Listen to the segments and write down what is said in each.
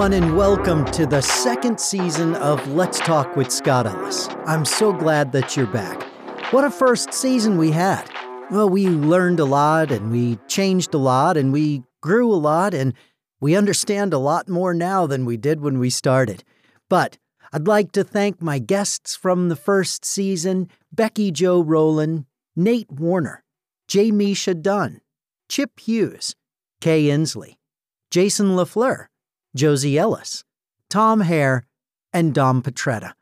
Everyone, and welcome to the second season of Let's Talk with Scott Ellis. I'm so glad that you're back. What a first season we had. Well, we learned a lot and we changed a lot and we grew a lot and we understand a lot more now than we did when we started. But I'd like to thank my guests from the first season Becky Joe Rowland, Nate Warner, J. Misha Dunn, Chip Hughes, Kay Inslee, Jason LaFleur, Josie Ellis, Tom Hare, and Dom Petretta.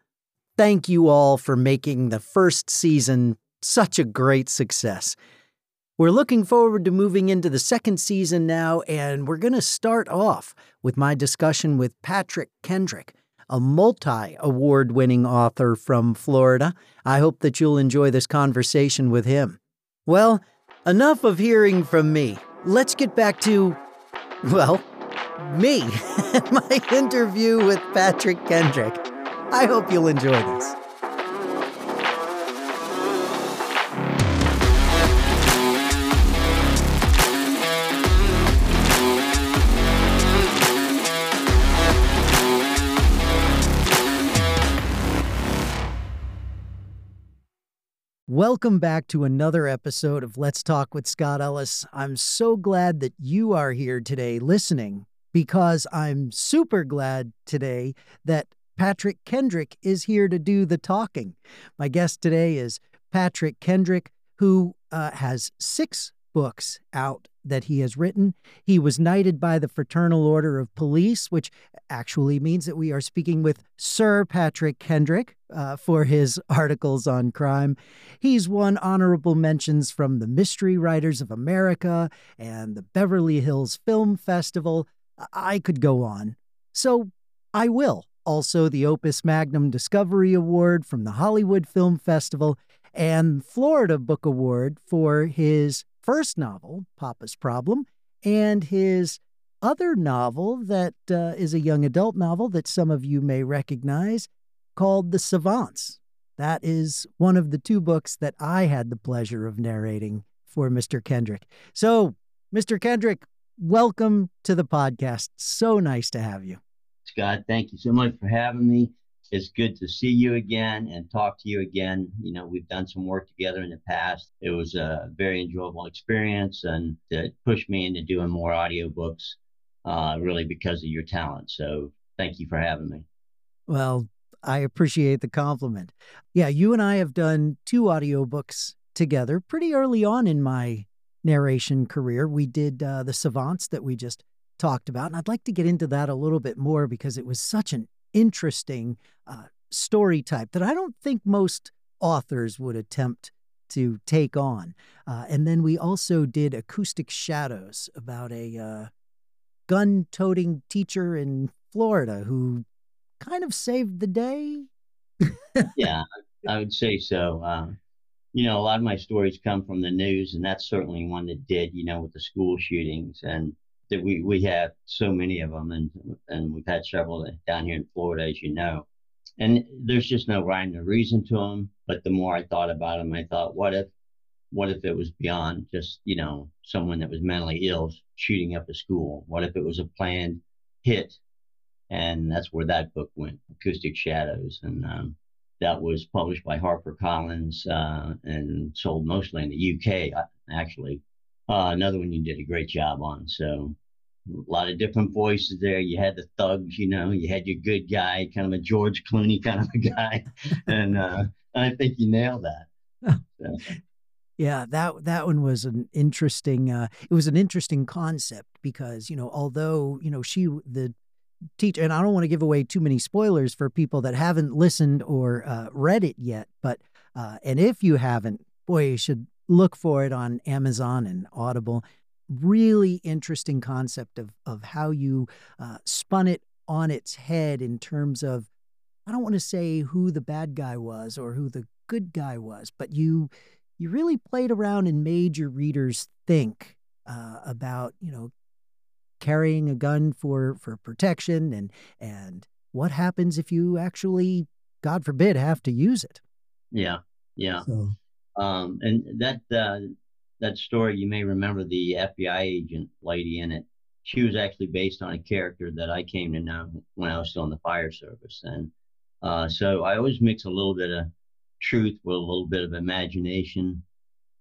Thank you all for making the first season such a great success. We're looking forward to moving into the second season now, and we're going to start off with my discussion with Patrick Kendrick, a multi award winning author from Florida. I hope that you'll enjoy this conversation with him. Well, enough of hearing from me. Let's get back to, well, me my interview with Patrick Kendrick. I hope you'll enjoy this. Welcome back to another episode of Let's Talk with Scott Ellis. I'm so glad that you are here today listening because I'm super glad today that Patrick Kendrick is here to do the talking. My guest today is Patrick Kendrick, who uh, has six books out that he has written. He was knighted by the Fraternal Order of Police, which actually means that we are speaking with Sir Patrick Kendrick uh, for his articles on crime. He's won honorable mentions from the Mystery Writers of America and the Beverly Hills Film Festival. I could go on. So I will. Also, the Opus Magnum Discovery Award from the Hollywood Film Festival and Florida Book Award for his first novel, Papa's Problem, and his other novel that uh, is a young adult novel that some of you may recognize called The Savants. That is one of the two books that I had the pleasure of narrating for Mr. Kendrick. So, Mr. Kendrick, welcome to the podcast. So nice to have you. Scott, thank you so much for having me it's good to see you again and talk to you again. You know, we've done some work together in the past. It was a very enjoyable experience and it pushed me into doing more audiobooks, uh, really because of your talent. So thank you for having me. Well, I appreciate the compliment. Yeah, you and I have done two audiobooks together pretty early on in my narration career. We did uh, The Savants that we just talked about. And I'd like to get into that a little bit more because it was such an interesting uh, story type that I don't think most authors would attempt to take on. Uh, and then we also did Acoustic Shadows about a uh, gun toting teacher in Florida who kind of saved the day. yeah, I would say so. Uh, you know, a lot of my stories come from the news, and that's certainly one that did, you know, with the school shootings. And that we we have so many of them, and and we've had several down here in Florida, as you know. And there's just no rhyme or reason to them. But the more I thought about them, I thought, what if, what if it was beyond just you know someone that was mentally ill shooting up a school? What if it was a planned hit? And that's where that book went, Acoustic Shadows, and um, that was published by HarperCollins uh, and sold mostly in the UK, uh, actually. Uh, another one you did a great job on. So a lot of different voices there. You had the thugs, you know, you had your good guy, kind of a George Clooney kind of a guy, and uh, I think you nailed that. So. Yeah, that that one was an interesting. Uh, it was an interesting concept because you know, although you know she the teacher, and I don't want to give away too many spoilers for people that haven't listened or uh, read it yet, but uh, and if you haven't, boy, you should look for it on Amazon and Audible. Really interesting concept of of how you uh, spun it on its head in terms of I don't want to say who the bad guy was or who the good guy was, but you you really played around and made your readers think uh, about you know carrying a gun for for protection and and what happens if you actually god forbid have to use it yeah yeah so. Um, and that uh, that story, you may remember the FBI agent lady in it. she was actually based on a character that I came to know when I was still in the fire service. And uh, so I always mix a little bit of truth with a little bit of imagination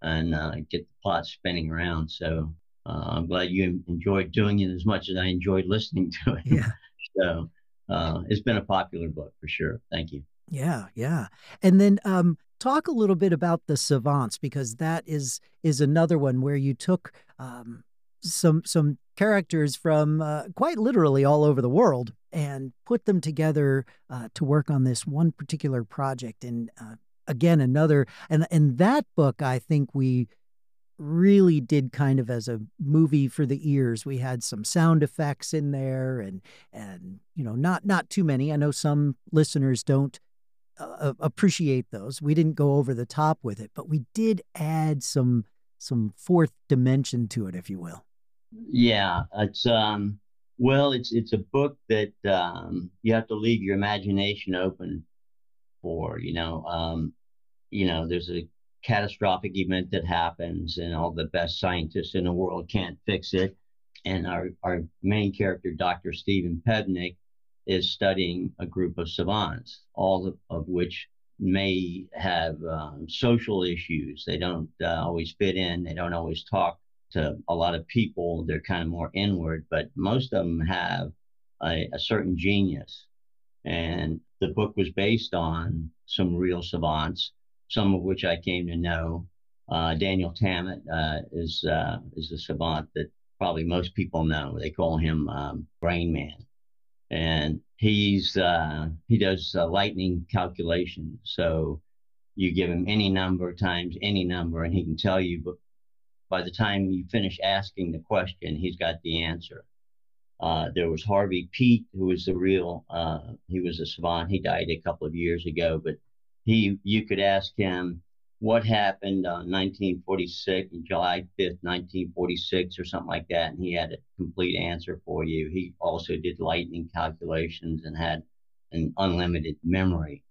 and uh, get the plot spinning around. So uh, I'm glad you enjoyed doing it as much as I enjoyed listening to it. Yeah. so uh, it's been a popular book for sure. Thank you. Yeah, yeah. And then um, talk a little bit about the savants because that is is another one where you took um, some some characters from uh, quite literally all over the world and put them together uh, to work on this one particular project. And uh, again, another and and that book I think we really did kind of as a movie for the ears. We had some sound effects in there, and and you know not not too many. I know some listeners don't uh, appreciate those. We didn't go over the top with it, but we did add some some fourth dimension to it, if you will. Yeah, it's um well, it's it's a book that um you have to leave your imagination open for. You know, um, you know, there's a catastrophic event that happens, and all the best scientists in the world can't fix it. And our our main character, Dr. Stephen Pevnik, is studying a group of savants, all of, of which may have um, social issues. They don't uh, always fit in. They don't always talk to a lot of people. They're kind of more inward, but most of them have a, a certain genius. And the book was based on some real savants, some of which I came to know. Uh, Daniel Tammet uh, is uh, is a savant that probably most people know. They call him um, Brain Man and he's uh, he does uh, lightning calculations. So you give him any number times any number, and he can tell you. But by the time you finish asking the question, he's got the answer. Uh, there was Harvey Peake, who was the real. He was a savant. He died a couple of years ago, but he you could ask him what happened on 1946, July 5th, 1946, or something like that. And he had a complete answer for you. He also did lightning calculations and had an unlimited memory.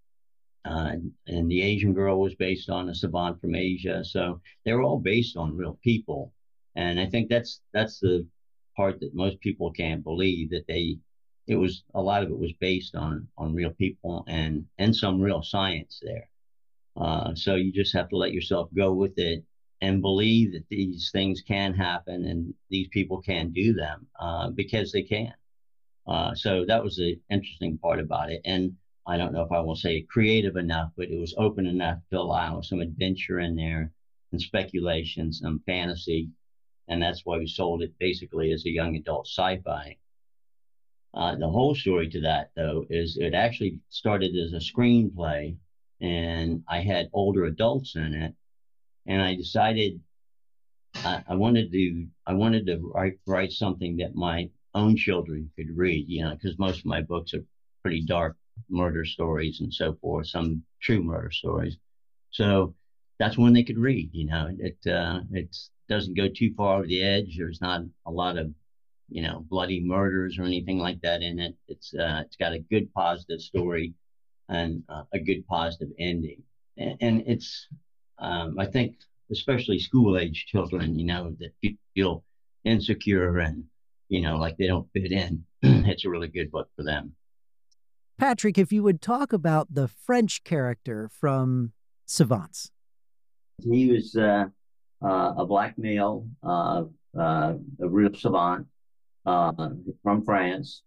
Uh, and the Asian girl was based on a savant from Asia. So they were all based on real people. And I think that's that's the part that most people can't believe that they it was a lot of it was based on on real people and and some real science there. Uh, so you just have to let yourself go with it and believe that these things can happen and these people can do them uh, because they can. Uh, so that was the interesting part about it. And I don't know if I will say creative enough, but it was open enough to allow some adventure in there and speculation, some fantasy. And that's why we sold it basically as a young adult sci fi. Uh, the whole story to that, though, is it actually started as a screenplay and I had older adults in it, and I decided I, I wanted to I wanted to write write something that my own children could read, you know, because most of my books are pretty dark murder stories and so forth, some true murder stories. So that's when they could read, you know. It uh, it doesn't go too far over the edge. There's not a lot of you know bloody murders or anything like that in it. It's uh, it's got a good positive story and uh, a good positive ending. And, and it's, um, I think, especially school age children, you know, that feel insecure and, you know, like they don't fit in. it's a really good book for them. Patrick, if you would talk about the French character from Savants. He was uh, uh, a black male, uh, uh a real savant uh, from France,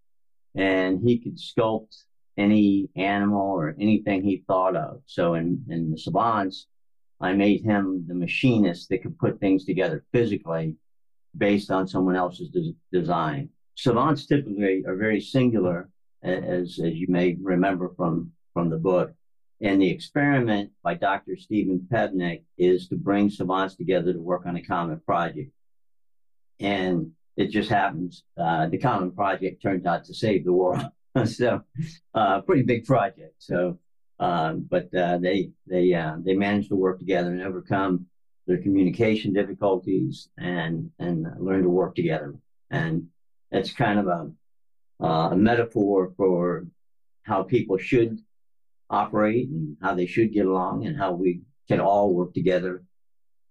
and he could sculpt any animal or anything he thought of. So in, in the Savants, I made him the machinist that could put things together physically based on someone else's des- design. Savants typically are very singular, as, as you may remember from, from the book. And the experiment by Dr. Stephen Pevnik is to bring savants together to work on a common project. And it just happens, uh, the common project turns out to save the world. so, uh, pretty big project. So, um, but uh, they they uh, they managed to work together and overcome their communication difficulties and and learn to work together. And it's kind of a uh, a metaphor for how people should operate and how they should get along and how we can all work together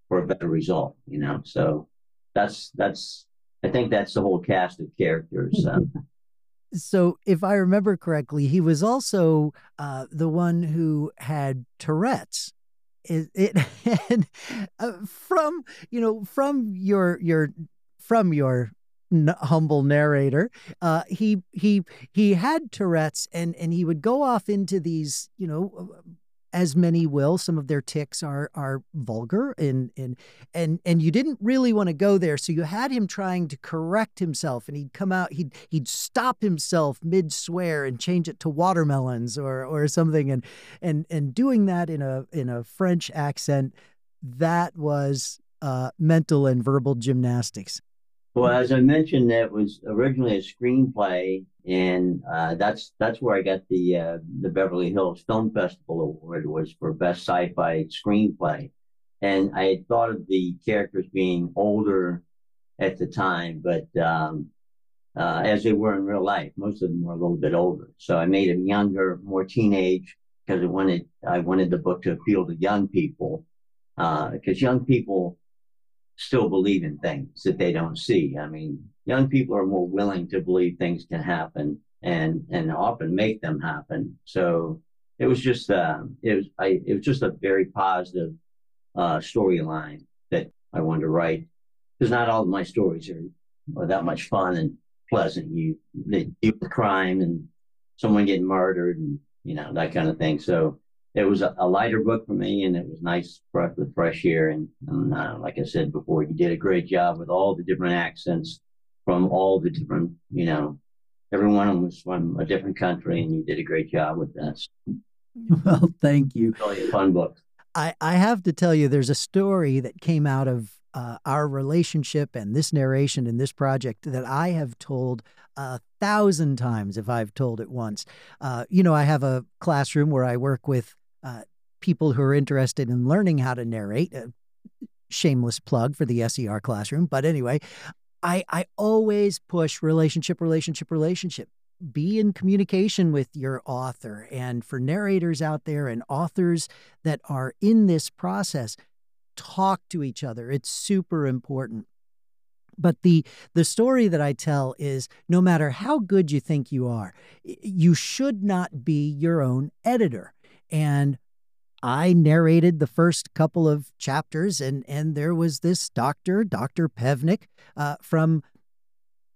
for a better result. You know, so that's that's I think that's the whole cast of characters. Um, so, if I remember correctly, he was also uh, the one who had Tourette's. It, it and uh, from you know from your your from your n- humble narrator, uh, he he he had Tourette's, and and he would go off into these you know as many will some of their ticks are are vulgar and and and and you didn't really want to go there so you had him trying to correct himself and he'd come out he'd he'd stop himself mid swear and change it to watermelons or or something and and and doing that in a in a french accent that was uh, mental and verbal gymnastics well, as I mentioned, that was originally a screenplay, and uh, that's that's where I got the uh, the Beverly Hills Film Festival award was for best sci-fi screenplay, and I had thought of the characters being older at the time, but um, uh, as they were in real life, most of them were a little bit older. So I made them younger, more teenage, because I wanted I wanted the book to appeal to young people, because uh, young people still believe in things that they don't see. I mean, young people are more willing to believe things can happen and and often make them happen. So it was just uh, it was I it was just a very positive uh, storyline that I wanted to write because not all of my stories are, are that much fun and pleasant. You they deal with crime and someone getting murdered and you know that kind of thing. So it was a, a, lighter book for me, and it was nice breath of fresh air. And, and uh, like I said before, you did a great job with all the different accents from all the different, you know, every one of them was from a different country, and you did a great job with that. Well, thank you. Really a fun book. I, I have to tell you, there's a story that came out of uh, our relationship and this narration in this project that I have told a thousand times if I've told it once. Uh, you know, I have a classroom where I work with uh, people who are interested in learning how to narrate. A shameless plug for the SER classroom. But anyway, I, I always push relationship, relationship, relationship. Be in communication with your author. And for narrators out there and authors that are in this process, talk to each other. It's super important. But the the story that I tell is no matter how good you think you are, you should not be your own editor. And I narrated the first couple of chapters, and and there was this doctor, Doctor Pevnik, uh, from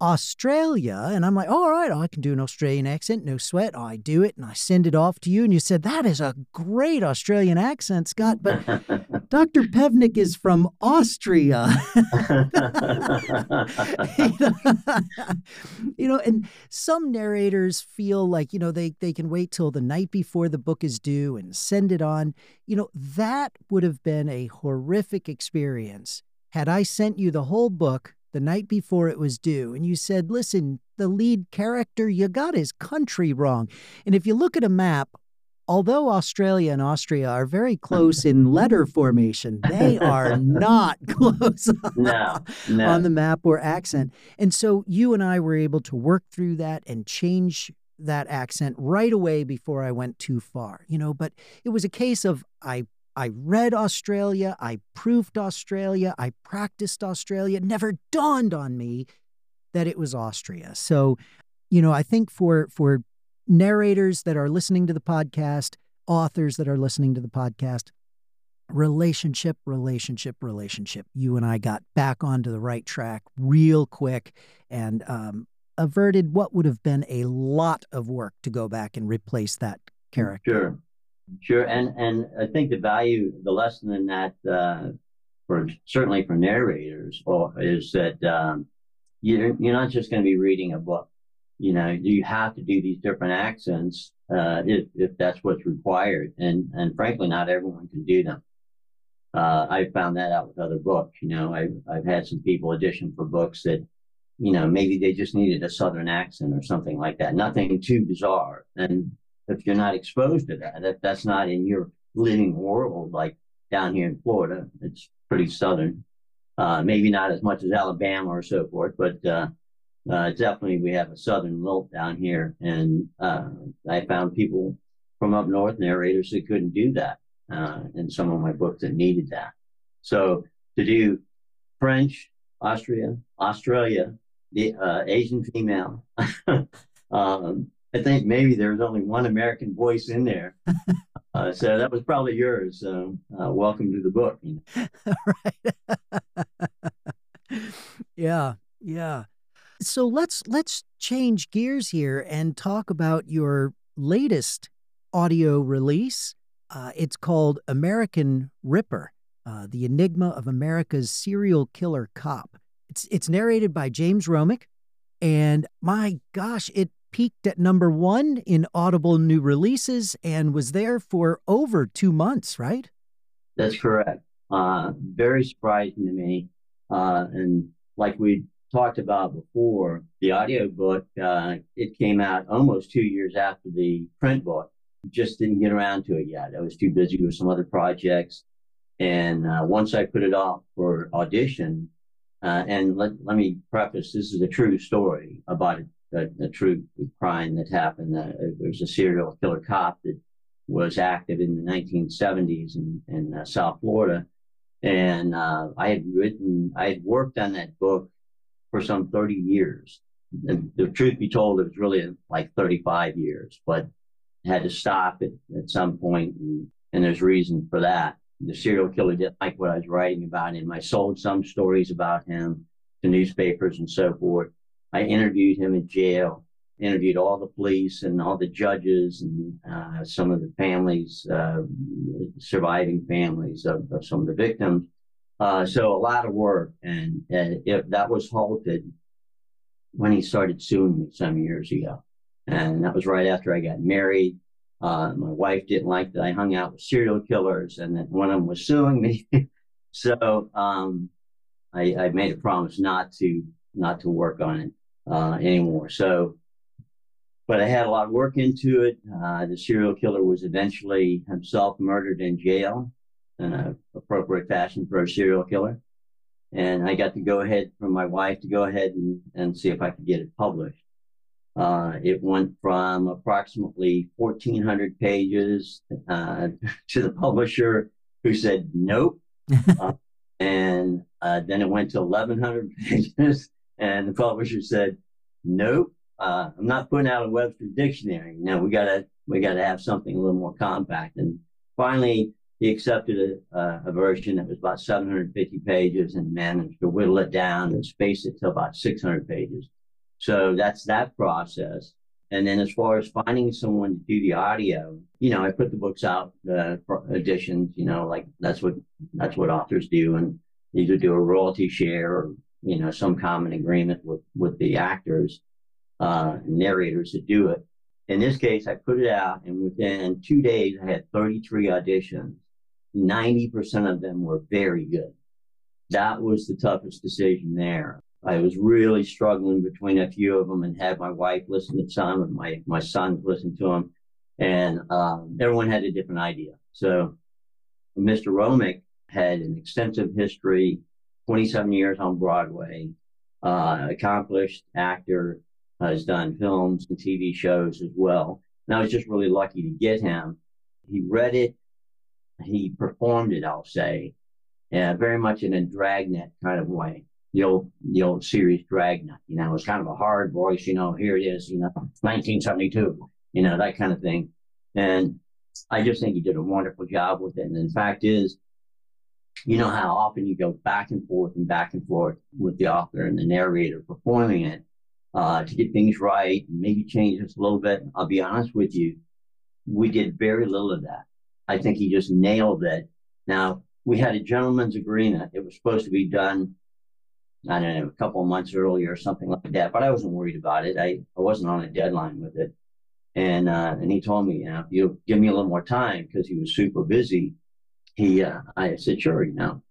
Australia. And I'm like, all right, I can do an Australian accent, no sweat. I do it and I send it off to you. And you said, that is a great Australian accent, Scott. But Dr. Pevnik is from Austria. you know, and some narrators feel like, you know, they, they can wait till the night before the book is due and send it on. You know, that would have been a horrific experience had I sent you the whole book the night before it was due, and you said, Listen, the lead character, you got his country wrong. And if you look at a map, although Australia and Austria are very close in letter formation, they are not close no, no. on the map or accent. And so you and I were able to work through that and change that accent right away before I went too far, you know. But it was a case of I I read Australia, I proofed Australia, I practiced Australia. It never dawned on me that it was Austria. So, you know, I think for for narrators that are listening to the podcast, authors that are listening to the podcast, relationship, relationship, relationship. You and I got back onto the right track real quick and um, averted what would have been a lot of work to go back and replace that character. Sure. Sure, and and I think the value, the lesson in that, uh, for certainly for narrators, or is that um, you're you're not just going to be reading a book. You know, you have to do these different accents uh, if if that's what's required, and and frankly, not everyone can do them. Uh, I found that out with other books. You know, I've I've had some people audition for books that, you know, maybe they just needed a southern accent or something like that. Nothing too bizarre, and if you're not exposed to that, if that's not in your living world, like down here in Florida, it's pretty southern. Uh, maybe not as much as Alabama or so forth, but uh, uh, definitely we have a southern lilt down here. And uh, I found people from up north, narrators that couldn't do that uh, in some of my books that needed that. So to do French, Austria, Australia, the uh, Asian female. um, I think maybe there was only one American voice in there. Uh, so that was probably yours. So uh, welcome to the book. You know? right. yeah, yeah. So let's let's change gears here and talk about your latest audio release. Uh, it's called American Ripper: uh, The Enigma of America's Serial Killer Cop. It's it's narrated by James Romick, and my gosh, it peaked at number one in Audible new releases and was there for over two months, right? That's correct. Uh, very surprising to me. Uh, and like we talked about before, the audiobook, uh, it came out almost two years after the print book. Just didn't get around to it yet. I was too busy with some other projects. And uh, once I put it off for audition, uh, and let, let me preface this is a true story about a a, true crime that happened. Uh, was a serial killer cop that was active in the 1970s in, in uh, South Florida. And uh, I had written, I had worked on that book for some 30 years. And the truth be told, it was really like 35 years, but had to stop it at some point, and, and there's reason for that. The serial killer didn't like what I was writing about him. I sold some stories about him to newspapers and so forth. I interviewed him in jail, interviewed all the police and all the judges and uh, some of the families, uh, surviving families of, of, some of the victims. Uh, so a lot of work, and, and if that was halted when he started suing me some years ago, and that was right after I got married. Uh, my wife didn't like that I hung out with serial killers, and that one of them was suing me. so um, I, I, made a promise not to not to work on it uh, anymore. So, but I had a lot of work into it. Uh, the serial killer was eventually himself murdered in jail in an appropriate fashion for a serial killer. And I got to go ahead from my wife to go ahead and, and see if I could get it published. Uh, it went from approximately 1,400 pages uh, to the publisher who said nope. Uh, and uh, then it went to 1,100 pages and the publisher said, nope, uh, I'm not putting out a Webster dictionary. Now we gotta, we gotta have something a little more compact. And finally, he accepted a, a, a version that was about 750 pages and managed to whittle it down and space it to about 600 pages. So that's that process. And then as far as finding someone to do the audio, you know, I put the books out uh, for editions, you know, like that's what, that's what authors do. And either do a royalty share or you know, some common agreement with, with the actors, uh, narrators to do it. In this case, I put it out and within two days, I had 33 auditions. 90% of them were very good. That was the toughest decision there. I was really struggling between a few of them and had my wife listen to some and my, my son listen to them. And um, everyone had a different idea. So Mr. Romick had an extensive history 27 years on Broadway, uh, accomplished actor, has done films and TV shows as well. And I was just really lucky to get him. He read it, he performed it, I'll say, uh, very much in a dragnet kind of way. The old, the old series Dragnet, you know, it was kind of a hard voice, you know, here it is, you know, 1972, you know, that kind of thing. And I just think he did a wonderful job with it. And the fact is, you know how often you go back and forth and back and forth with the author and the narrator performing it uh, to get things right, maybe change this a little bit. I'll be honest with you, we did very little of that. I think he just nailed it. Now, we had a gentleman's agreement. It was supposed to be done, I don't know, a couple of months earlier or something like that, but I wasn't worried about it. I, I wasn't on a deadline with it. And, uh, and he told me, you know, you give me a little more time because he was super busy he, uh, I said, sure, you know.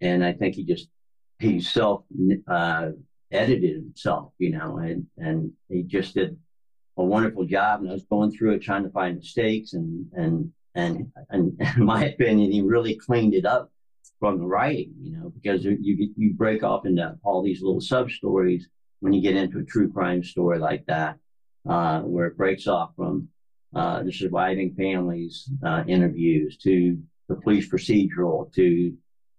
And I think he just, he self uh, edited himself, you know, and, and he just did a wonderful job. And I was going through it, trying to find mistakes and, and, and, and in my opinion, he really cleaned it up from the writing, you know, because you, you break off into all these little sub stories when you get into a true crime story like that, uh, where it breaks off from uh, the surviving families uh, interviews to the police procedural to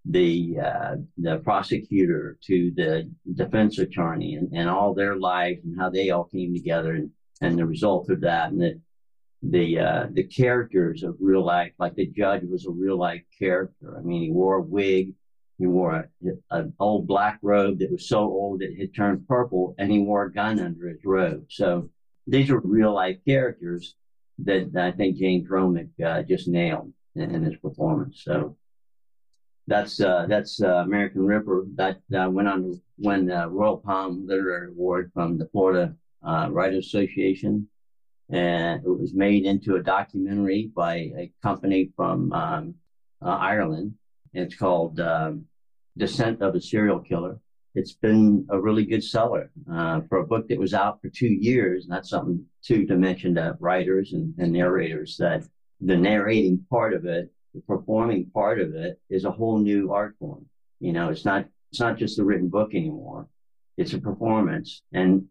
the uh, the prosecutor to the defense attorney and, and all their lives and how they all came together and, and the result of that and the the uh, the characters of real life like the judge was a real life character. I mean he wore a wig, he wore an old black robe that was so old it had turned purple, and he wore a gun under his robe. So these are real life characters that I think James Romick uh, just nailed in his performance. So that's uh, that's uh, American Ripper. That went on to win the Royal Palm Literary Award from the Florida uh, Writers Association, and it was made into a documentary by a company from um, uh, Ireland. It's called um, Descent of a Serial Killer. It's been a really good seller uh, for a book that was out for two years. And that's something too to mention to writers and, and narrators that the narrating part of it the performing part of it is a whole new art form. You know, it's not it's not just a written book anymore. It's a performance. And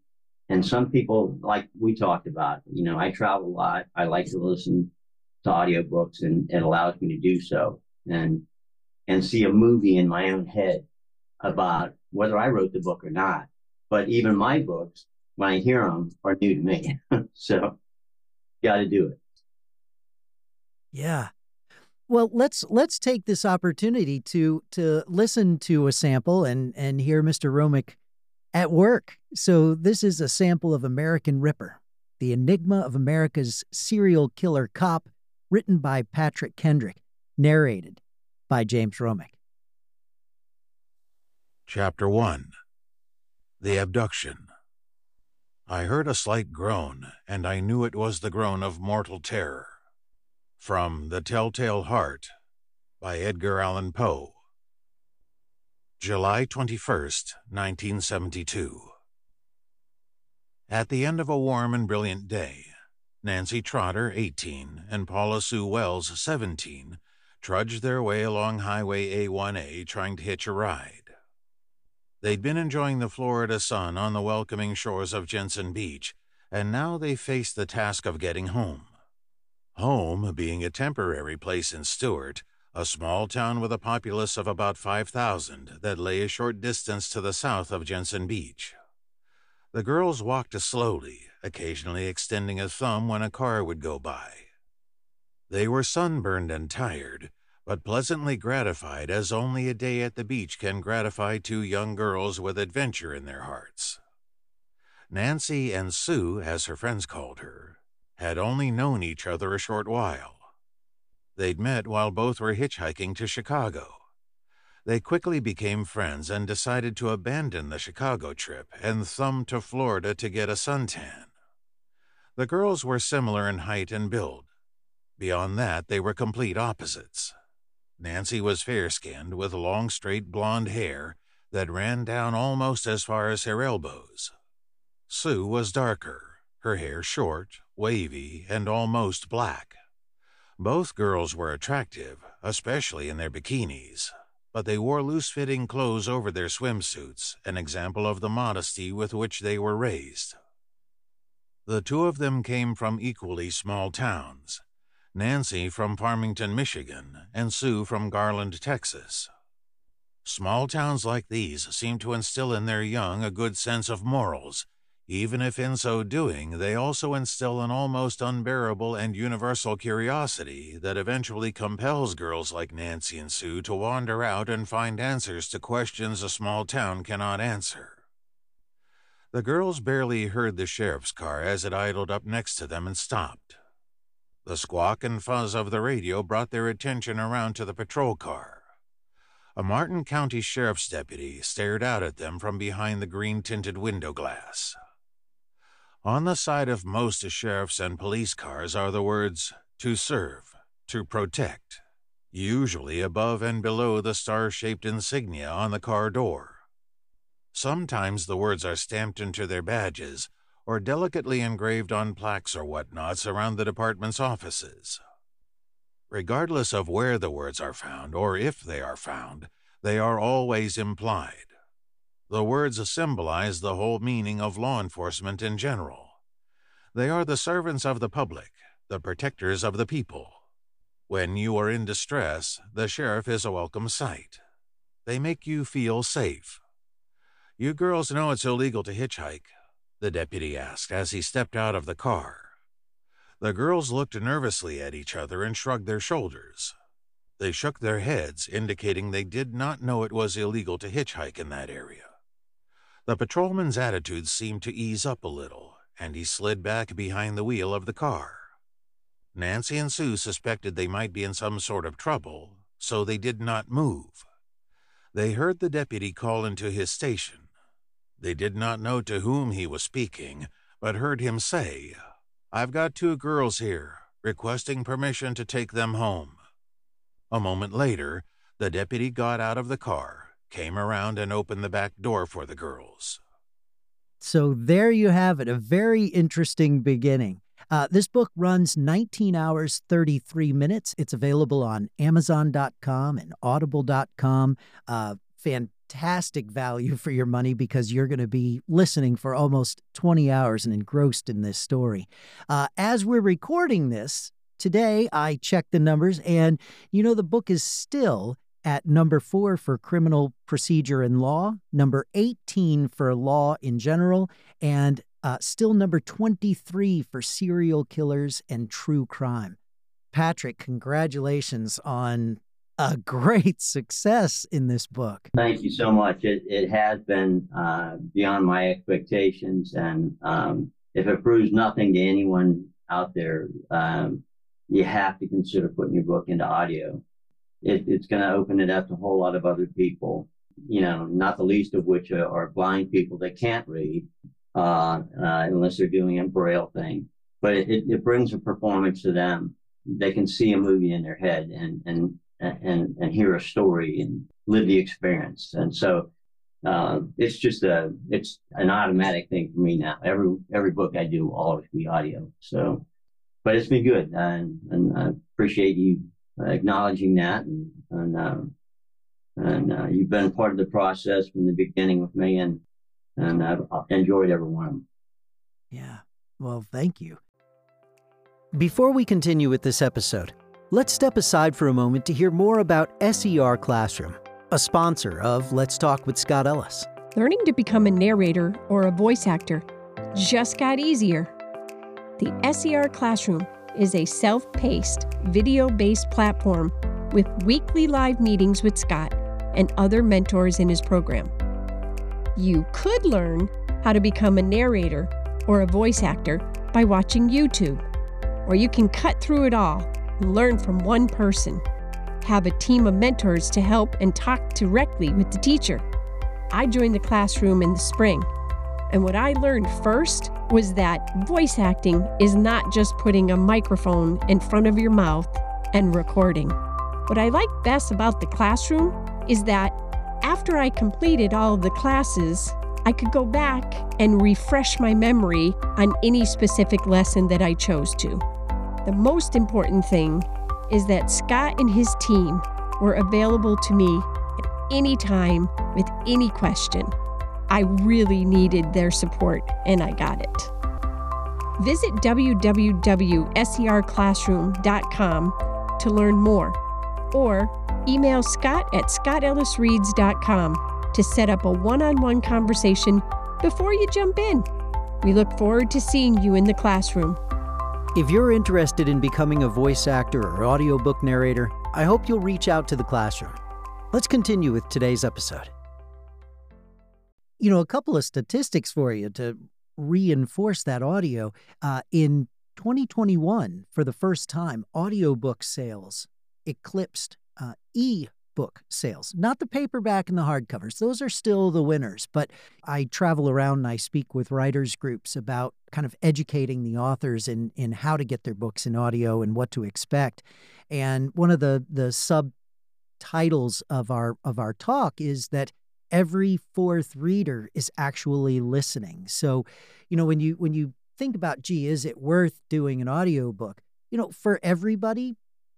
and some people like we talked about, you know, I travel a lot. I like to listen to audiobooks and it allows me to do so and and see a movie in my own head about whether I wrote the book or not. But even my books, when I hear them, are new to me. so got to do it. Yeah. Well, let's let's take this opportunity to to listen to a sample and and hear Mr. Romick at work. So this is a sample of American Ripper, the enigma of America's serial killer cop, written by Patrick Kendrick, narrated by James Romick. Chapter 1 The Abduction I heard a slight groan, and I knew it was the groan of mortal terror. From The Telltale Heart by Edgar Allan Poe. July 21st, 1972. At the end of a warm and brilliant day, Nancy Trotter, 18, and Paula Sue Wells, 17, trudged their way along Highway A1A trying to hitch a ride. They'd been enjoying the Florida sun on the welcoming shores of Jensen Beach, and now they faced the task of getting home. Home being a temporary place in Stuart, a small town with a populace of about 5,000 that lay a short distance to the south of Jensen Beach. The girls walked slowly, occasionally extending a thumb when a car would go by. They were sunburned and tired, but pleasantly gratified as only a day at the beach can gratify two young girls with adventure in their hearts. Nancy and Sue, as her friends called her, had only known each other a short while. They'd met while both were hitchhiking to Chicago. They quickly became friends and decided to abandon the Chicago trip and thumb to Florida to get a suntan. The girls were similar in height and build. Beyond that, they were complete opposites. Nancy was fair skinned with long, straight blonde hair that ran down almost as far as her elbows. Sue was darker, her hair short, wavy, and almost black. Both girls were attractive, especially in their bikinis, but they wore loose fitting clothes over their swimsuits, an example of the modesty with which they were raised. The two of them came from equally small towns Nancy from Farmington, Michigan, and Sue from Garland, Texas. Small towns like these seem to instill in their young a good sense of morals even if in so doing they also instill an almost unbearable and universal curiosity that eventually compels girls like Nancy and Sue to wander out and find answers to questions a small town cannot answer. The girls barely heard the sheriff's car as it idled up next to them and stopped. The squawk and fuzz of the radio brought their attention around to the patrol car. A Martin County Sheriff's deputy stared out at them from behind the green tinted window glass. On the side of most sheriff's and police cars are the words, to serve, to protect, usually above and below the star shaped insignia on the car door. Sometimes the words are stamped into their badges or delicately engraved on plaques or whatnots around the department's offices. Regardless of where the words are found or if they are found, they are always implied. The words symbolize the whole meaning of law enforcement in general. They are the servants of the public, the protectors of the people. When you are in distress, the sheriff is a welcome sight. They make you feel safe. You girls know it's illegal to hitchhike, the deputy asked as he stepped out of the car. The girls looked nervously at each other and shrugged their shoulders. They shook their heads, indicating they did not know it was illegal to hitchhike in that area. The patrolman's attitude seemed to ease up a little, and he slid back behind the wheel of the car. Nancy and Sue suspected they might be in some sort of trouble, so they did not move. They heard the deputy call into his station. They did not know to whom he was speaking, but heard him say, I've got two girls here, requesting permission to take them home. A moment later, the deputy got out of the car, came around, and opened the back door for the girls. So there you have it, a very interesting beginning. Uh, this book runs 19 hours, 33 minutes. It's available on Amazon.com and Audible.com. Uh, fantastic value for your money because you're going to be listening for almost 20 hours and engrossed in this story. Uh, as we're recording this, today I checked the numbers, and you know, the book is still at number four for criminal procedure and law, number 18 for law in general, and uh, still number 23 for serial killers and true crime. Patrick, congratulations on a great success in this book. Thank you so much. It, it has been uh, beyond my expectations. And um, if it proves nothing to anyone out there, um, you have to consider putting your book into audio. It, it's going to open it up to a whole lot of other people, you know, not the least of which are, are blind people that can't read uh, uh, unless they're doing a braille thing. But it, it brings a performance to them. They can see a movie in their head and, and, and, and hear a story and live the experience. And so uh, it's just a it's an automatic thing for me now. Every every book I do will always be audio. So, but it's been good, and and I appreciate you acknowledging that, and and uh, and uh, you've been part of the process from the beginning with me, and and I've enjoyed every one of them. Yeah. Well, thank you. Before we continue with this episode, let's step aside for a moment to hear more about SER Classroom, a sponsor of Let's Talk with Scott Ellis. Learning to become a narrator or a voice actor just got easier. The SER Classroom is a self paced, video based platform with weekly live meetings with Scott and other mentors in his program. You could learn how to become a narrator or a voice actor by watching YouTube, or you can cut through it all and learn from one person. Have a team of mentors to help and talk directly with the teacher. I joined the classroom in the spring, and what I learned first was that voice acting is not just putting a microphone in front of your mouth and recording. What I like best about the classroom is that after I completed all of the classes, I could go back and refresh my memory on any specific lesson that I chose to. The most important thing is that Scott and his team were available to me at any time with any question. I really needed their support, and I got it. Visit www.serclassroom.com to learn more or email scott at scottellisreads.com to set up a one on one conversation before you jump in. We look forward to seeing you in the classroom. If you're interested in becoming a voice actor or audiobook narrator, I hope you'll reach out to the classroom. Let's continue with today's episode. You know, a couple of statistics for you to reinforce that audio. Uh, in 2021, for the first time, audiobook sales eclipsed uh, e book sales, not the paperback and the hardcovers. Those are still the winners. But I travel around and I speak with writers groups about kind of educating the authors in in how to get their books in audio and what to expect. And one of the the subtitles of our of our talk is that every fourth reader is actually listening. So, you know, when you when you think about gee, is it worth doing an audiobook? You know, for everybody,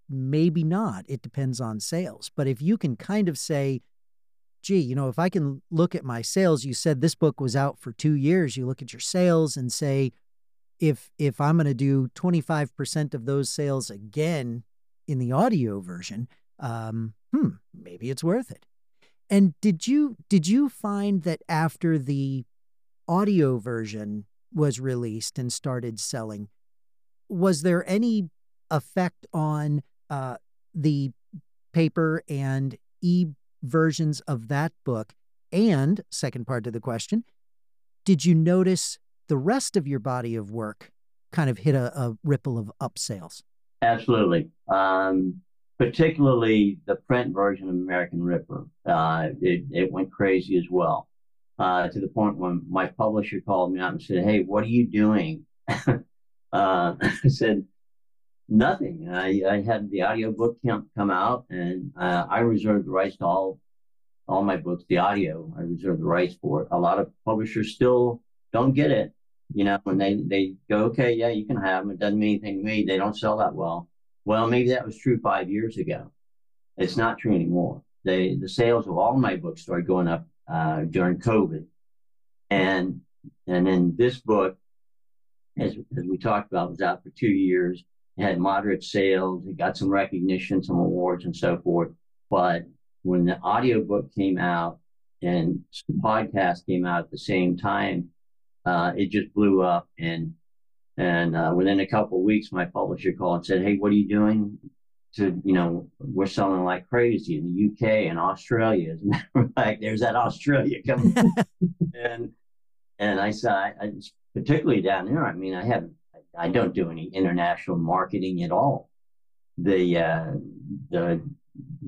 maybe not. It depends on sales. But if you can kind of say, gee, you know, if I can look at my sales, you said this book was out for two years, you look at your sales and say, if if I'm going to do 25% of those sales again in the audio version, um, hmm, maybe it's worth it. And did you did you find that after the audio version was released and started selling, was there any effect on uh, the paper and e versions of that book? And second part to the question, did you notice the rest of your body of work kind of hit a, a ripple of up sales? Absolutely. Um, particularly the print version of American Ripper. Uh, it, it went crazy as well. Uh, to the point when my publisher called me up and said, Hey, what are you doing? uh, I said, Nothing. I, I had the audiobook come, come out and uh, I reserved the rights to all all my books, the audio, I reserve the rights for it. A lot of publishers still don't get it. You know, when they, they go, okay, yeah, you can have them. It doesn't mean anything to me. They don't sell that well. Well, maybe that was true five years ago. It's not true anymore. They, the sales of all my books started going up uh, during COVID. And, and then this book, as, as we talked about, was out for two years. It had moderate sales. It got some recognition, some awards and so forth. But when the audiobook came out and podcast came out at the same time, uh, it just blew up. And and uh, within a couple of weeks, my publisher called and said, "Hey, what are you doing?" To you know, we're selling like crazy in the UK and Australia. As a matter of fact, there's that Australia coming, and and I said, I, I, particularly down there. I mean, I haven't, I don't do any international marketing at all. The uh, the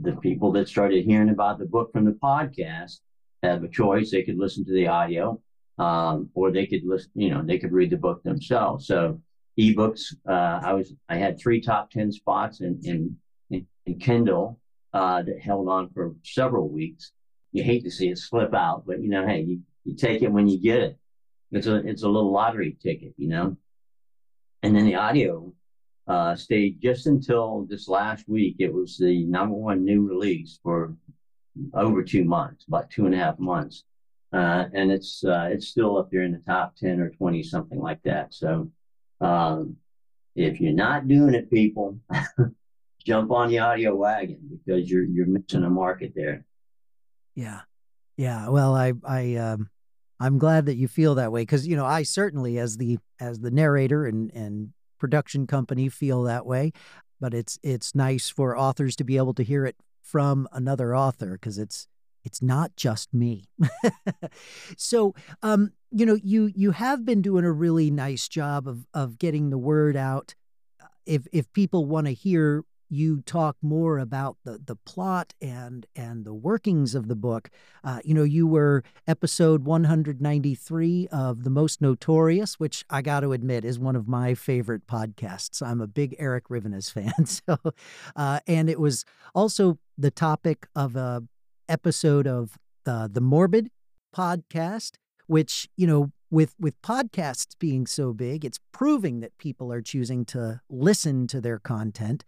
the people that started hearing about the book from the podcast have a choice. They could listen to the audio, um, or they could listen, you know, they could read the book themselves. So ebooks, uh, I was, I had three top 10 spots in, in, in, in Kindle, uh, that held on for several weeks. You hate to see it slip out, but you know, hey, you, you take it when you get it. It's a, it's a little lottery ticket, you know? And then the audio, uh, stayed just until this last week. It was the number one new release for over two months, about two and a half months. Uh, and it's uh, it's still up there in the top 10 or 20, something like that. So um, if you're not doing it, people, jump on the audio wagon because you're you're missing a market there. Yeah. Yeah. Well, I I um I'm glad that you feel that way because you know I certainly as the as the narrator and and production company feel that way, but it's it's nice for authors to be able to hear it from another author because it's it's not just me. so, um, you know, you you have been doing a really nice job of of getting the word out. If if people want to hear you talk more about the the plot and and the workings of the book. Uh, you know, you were episode 193 of The Most Notorious, which I got to admit is one of my favorite podcasts. I'm a big Erik Rivenes fan. So, uh, and it was also the topic of a episode of the the Morbid podcast, which you know with with podcasts being so big, it's proving that people are choosing to listen to their content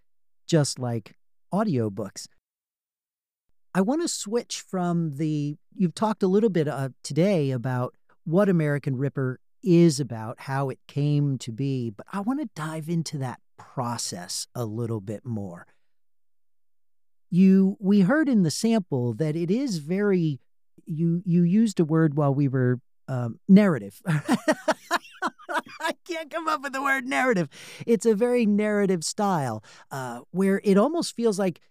just like audiobooks. I want to switch from the, you've talked a little bit uh, today about what American Ripper is about, how it came to be, but I want to dive into that process a little bit more. You, we heard in the sample that it is very, you, you used a word while we were um, narrative. I can't come up with the word narrative. It's a very narrative style uh, where it almost feels like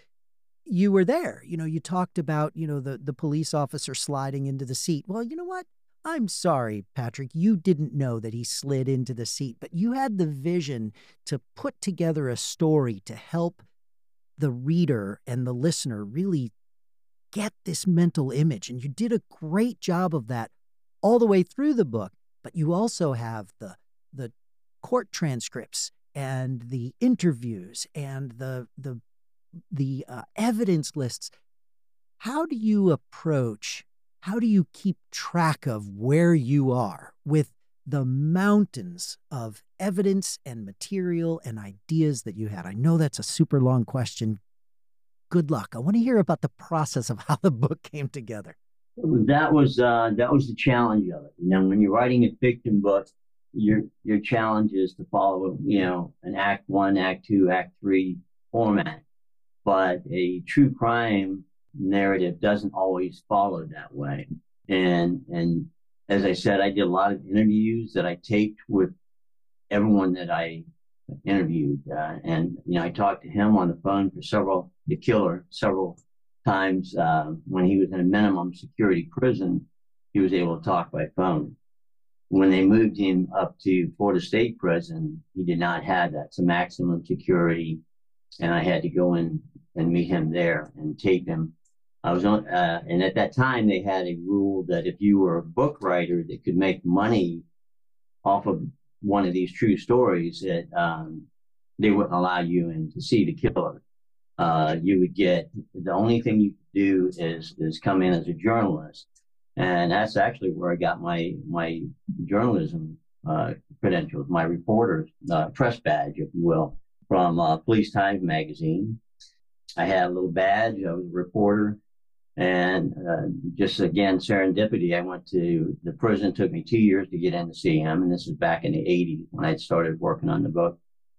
you were there. You know, you talked about, you know, the, the police officer sliding into the seat. Well, you know what? I'm sorry, Patrick, you didn't know that he slid into the seat, but you had the vision to put together a story to help the reader and the listener really get this mental image. And you did a great job of that all the way through the book but you also have the the court transcripts and the interviews and the the the uh, evidence lists. How do you approach? How do you keep track of where you are with the mountains of evidence and material and ideas that you had? I know that's a super long question. Good luck. I want to hear about the process of how the book came together that was uh, that was the challenge of it. You know, when you're writing a fiction book, your your challenge is to follow, you know, an act one, act two, act three format. But a true crime narrative doesn't always follow that way. And and as I said, I did a lot of interviews that I taped with everyone that I interviewed, uh, and you know I talked to him on the phone for several the killer several times uh, when he was in a minimum security prison. He was able to talk by phone. When they moved him up to Florida State Prison, he did not have that. It's a maximum security, and I had to go in and meet him there and tape him. I was on, uh, and at that time they had a rule that if you were a book writer that could make money off of one of these true stories, that um, they wouldn't allow you in to see the killer. Uh, you would get the only thing you could do is is come in as a journalist, and that's actually where I got my my journalism uh, credentials, my reporter's uh, press badge, if you will, from uh, Police Times magazine. I had a little badge. I was a reporter. And uh, just again, serendipity, I went to the prison. Took me two years to get in to see him. And this is back in the 80s when I started working on the book.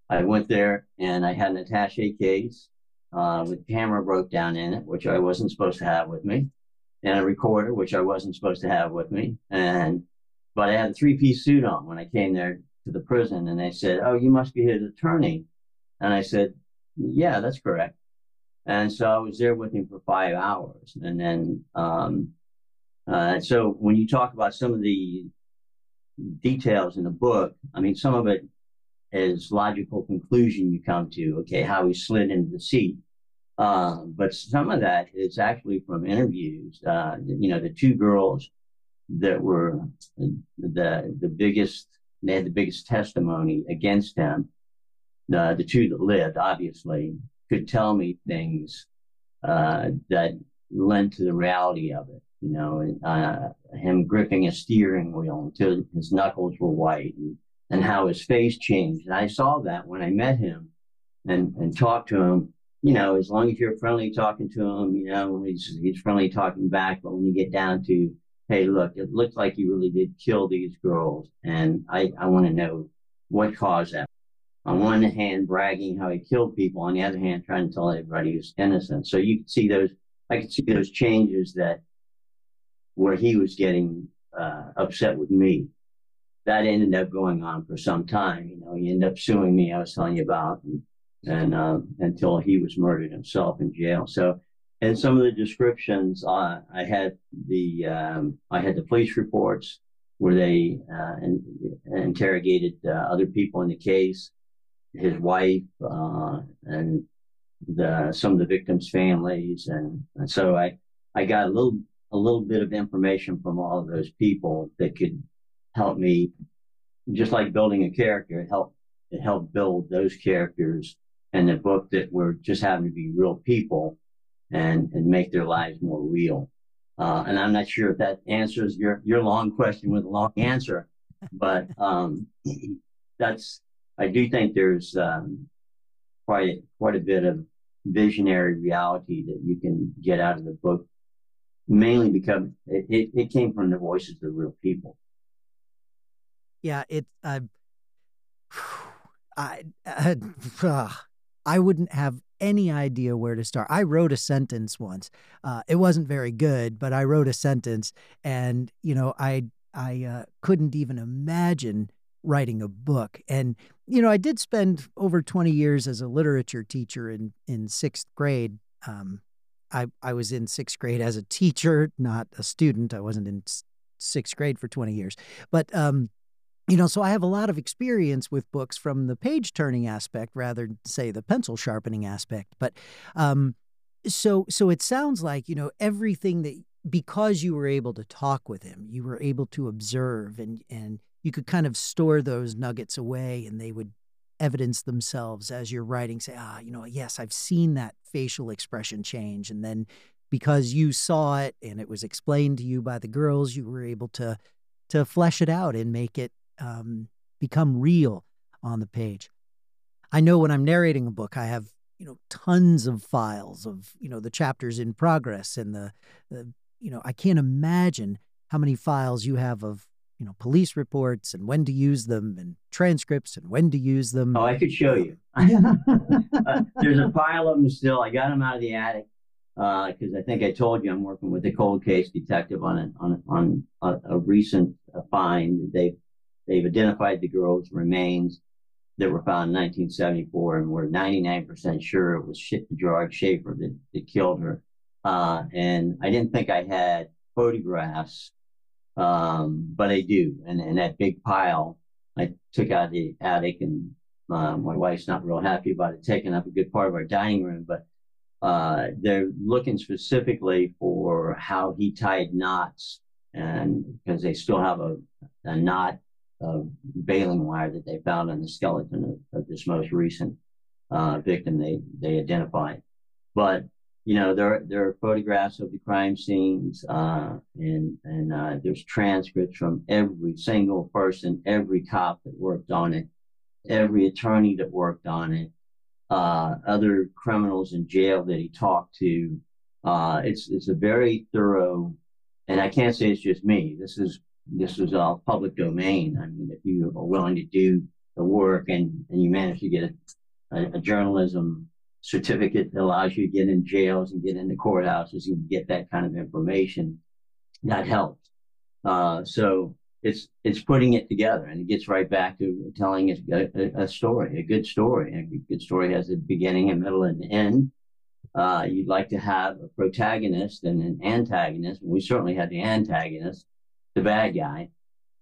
I went there and I had an attache case uh, with camera broke down in it, which I wasn't supposed to have with me, and a recorder, which I wasn't supposed to have with me. And but I had a three piece suit on when I came there to the prison, and they said, "Oh, you must be his attorney." And I said, "Yeah, that's correct." And so I was there with him for five hours. And then, um, uh, so when you talk about some of the details in the book, I mean, some of it is logical conclusion you come to, okay, how he slid into the seat. Uh, but some of that is actually from interviews. Uh, you know, the two girls that were the the biggest, they had the biggest testimony against him. The the two that lived, obviously, could tell me things uh, that lent to the reality of it. You know, uh, him gripping a steering wheel until his knuckles were white, and, and how his face changed. And I saw that when I met him and and talked to him. You know, as long as you're friendly talking to him, you know, he's he's friendly talking back. But when you get down to, hey, look, it looks like you really did kill these girls, and I I want to know what caused that on one hand bragging how he killed people, on the other hand trying to tell everybody he's innocent. So you could see those, I could see those changes that where he was getting uh, upset with me. That ended up going on for some time. You know, he ended up suing me. I was telling you about, and, and uh, until he was murdered himself in jail. So, and some of the descriptions, uh, I had the um, I had the police reports where they uh, in, interrogated uh, other people in the case his wife uh, and the some of the victims' families, and, and so I I got a little a little bit of information from all of those people that could help me, just like building a character. It helped it build those characters and the book that were just having to be real people and and make their lives more real. Uh, and I'm not sure if that answers your your long question with a long answer, but um, that's I do think there's um, quite quite a bit of visionary reality that you can get out of the book, mainly because it, it, it came from the voices of real people. Yeah, it. Uh, I uh, I wouldn't have any idea where to start. I wrote a sentence once. Uh, it wasn't very good, but I wrote a sentence, and you know, I I uh, couldn't even imagine writing a book. And, you know, I did spend over 20 years as a literature teacher in, in sixth grade. Um, I, I was in sixth grade as a teacher, not a student. I wasn't in sixth grade for 20 years. But, um, you know, so I have a lot of experience with books from the page turning aspect rather than, say, the pencil sharpening aspect. But, um, so so it sounds like you know everything that because you were able to talk with him you were able to observe and and you could kind of store those nuggets away and they would evidence themselves as you're writing say ah you know yes i've seen that facial expression change. And then because you saw it and it was explained to you by the girls you were able to to flesh it out and make it um, become real on the page. I know when i'm narrating a book i have you know tons of files of you know the chapters in progress and the, the you know i can't imagine how many files you have of you know, police reports and when to use them and transcripts and when to use them. Oh, I could show you. uh, there's a pile of them still. I got them out of the attic. because uh, I think I told you I'm working with a cold case detective on a, on on a, a recent uh, find. They they've identified the girl's remains that were found in 1974, and we're 99% sure it was Gerard Schaefer that, that killed her. Uh, and I didn't think I had photographs, um, but I do. And, and that big pile, I took out the attic, and uh, my wife's not real happy about it taking up a good part of our dining room, but uh, they're looking specifically for how he tied knots, and because they still have a, a knot of baling wire that they found on the skeleton of, of this most recent uh, victim they they identified. But you know there there are photographs of the crime scenes, uh, and and uh, there's transcripts from every single person, every cop that worked on it, every attorney that worked on it, uh, other criminals in jail that he talked to. Uh, it's it's a very thorough, and I can't say it's just me. This is this is all public domain. I mean, if you are willing to do the work and and you manage to get a, a journalism certificate that allows you to get in jails and get into courthouses and get that kind of information, that helps. Uh, so it's it's putting it together and it gets right back to telling a, a, a story, a good story. A good story has a beginning, a middle, and an end. Uh, you'd like to have a protagonist and an antagonist. We certainly had the antagonist, the bad guy.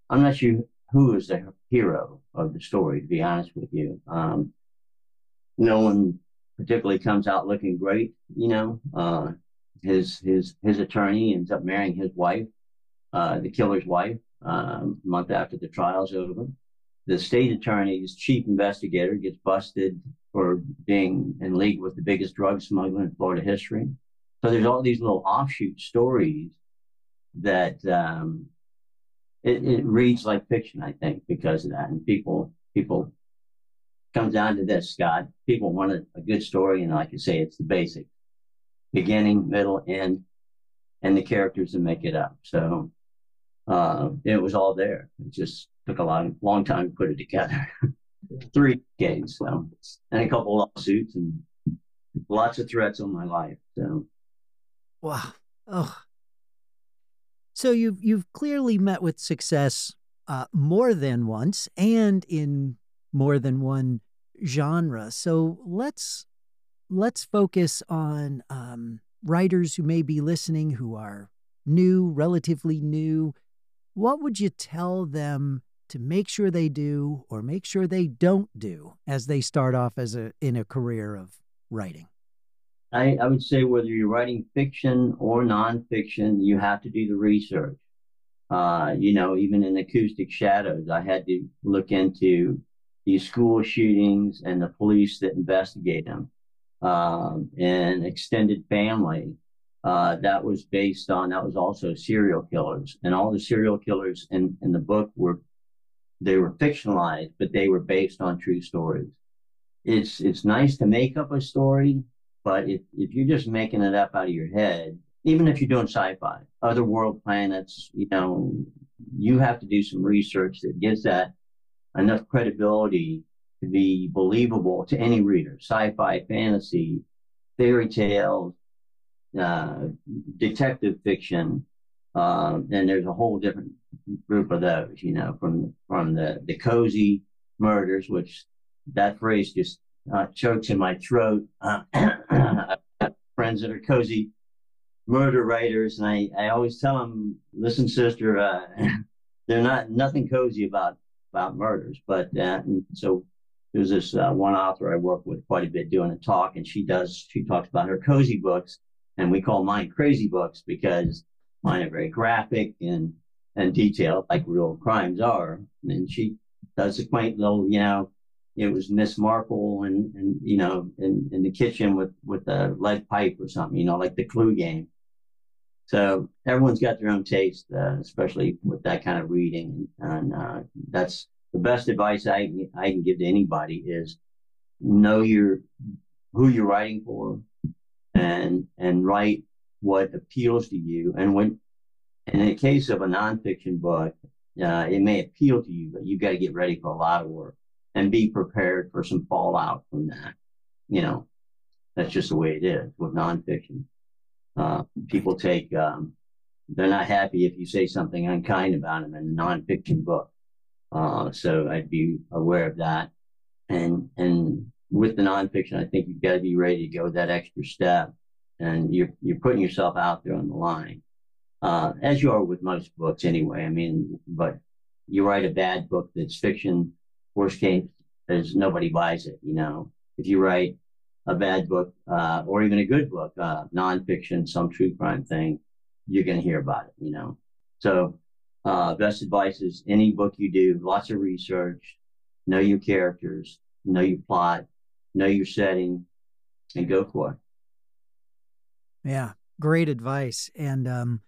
I'm not sure who is the hero of the story, to be honest with you. Um, no one particularly comes out looking great, you know. Uh, his his his attorney ends up marrying his wife, uh, the killer's wife um, a month after the trial's over. The state attorney's chief investigator gets busted for being in league with the biggest drug smuggler in Florida history. So there's all these little offshoot stories that um, it, it, reads like fiction, I think, because of that. And people people comes down to this, Scott. People want a, a good story, and like I say, it's the basic beginning, middle, end, and the characters that make it up. So uh, it was all there. It just took a long, long time to put it together. Three games, so, and a couple lawsuits and lots of threats on my life. So, wow. Oh. So you've you've clearly met with success uh, more than once and in more than one genre. So let's let's focus on um, writers who may be listening who are new, relatively new, what would you tell them to make sure they do or make sure they don't do as they start off as a in a career of writing? I, I would say whether you're writing fiction or nonfiction, you have to do the research. Uh, you know, even in Acoustic Shadows, I had to look into these school shootings and the police that investigate them, um, and extended family uh, that was based on that was also serial killers, and all the serial killers in in the book were they were fictionalized, but they were based on true stories. It's it's nice to make up a story, but if if you're just making it up out of your head, even if you're doing sci-fi, other world planets, you know, you have to do some research that gives that enough credibility to be believable to any reader. Sci-fi, fantasy, fairy tales, uh, detective fiction, uh, and there's a whole different group of those, you know, from from the the cozy murders, which that phrase just uh, chokes in my throat. Uh, friends that are cozy murder writers, and I, I always tell them, listen, sister, uh, they're not nothing cozy about about murders, but uh, so there's this uh, one author I work with quite a bit doing a talk, and she does she talks about her cozy books, and we call mine crazy books because mine are very graphic and and detailed, like real crimes are. And she does a quaint little, you know, it was Miss Marple and and you know in, in the kitchen with with a lead pipe or something, you know, like the Clue game. So everyone's got their own taste, uh, especially with that kind of reading, and uh, that's the best advice I I can give to anybody is know your who you're writing for, and and write what appeals to you. And when in the case of a nonfiction book, uh, it may appeal to you, but you've got to get ready for a lot of work and be prepared for some fallout from that. You know, that's just the way it is with nonfiction. Uh, people take, um, they're not happy if you say something unkind about them in a nonfiction book. Uh, so I'd be aware of that. And, and with the nonfiction, I think you've got to be ready to go that extra step and you're, you're putting yourself out there on the line. Uh, as you are with most books anyway. I mean, but you write a bad book that's fiction, worst case is nobody buys it, you know. If you write a bad book, uh, or even a good book, uh, nonfiction, some true crime thing, you're going to hear about it, you know. So, uh, best advice is any book you do, lots of research, know your characters, know your plot, know your setting, and go for it. Yeah, great advice. And, um,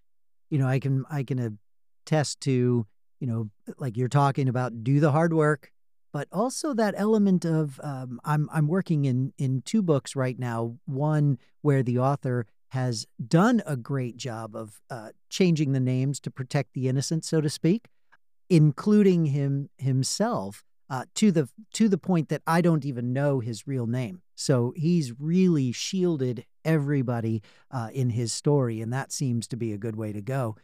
you know, I can, I can attest to, you know, like you're talking about, do the hard work, but also that element of um, I'm I'm working in in two books right now. One where the author has done a great job of uh, changing the names to protect the innocent, so to speak, including him himself uh, to the to the point that I don't even know his real name. So he's really shielded everybody uh, in his story, and that seems to be a good way to go.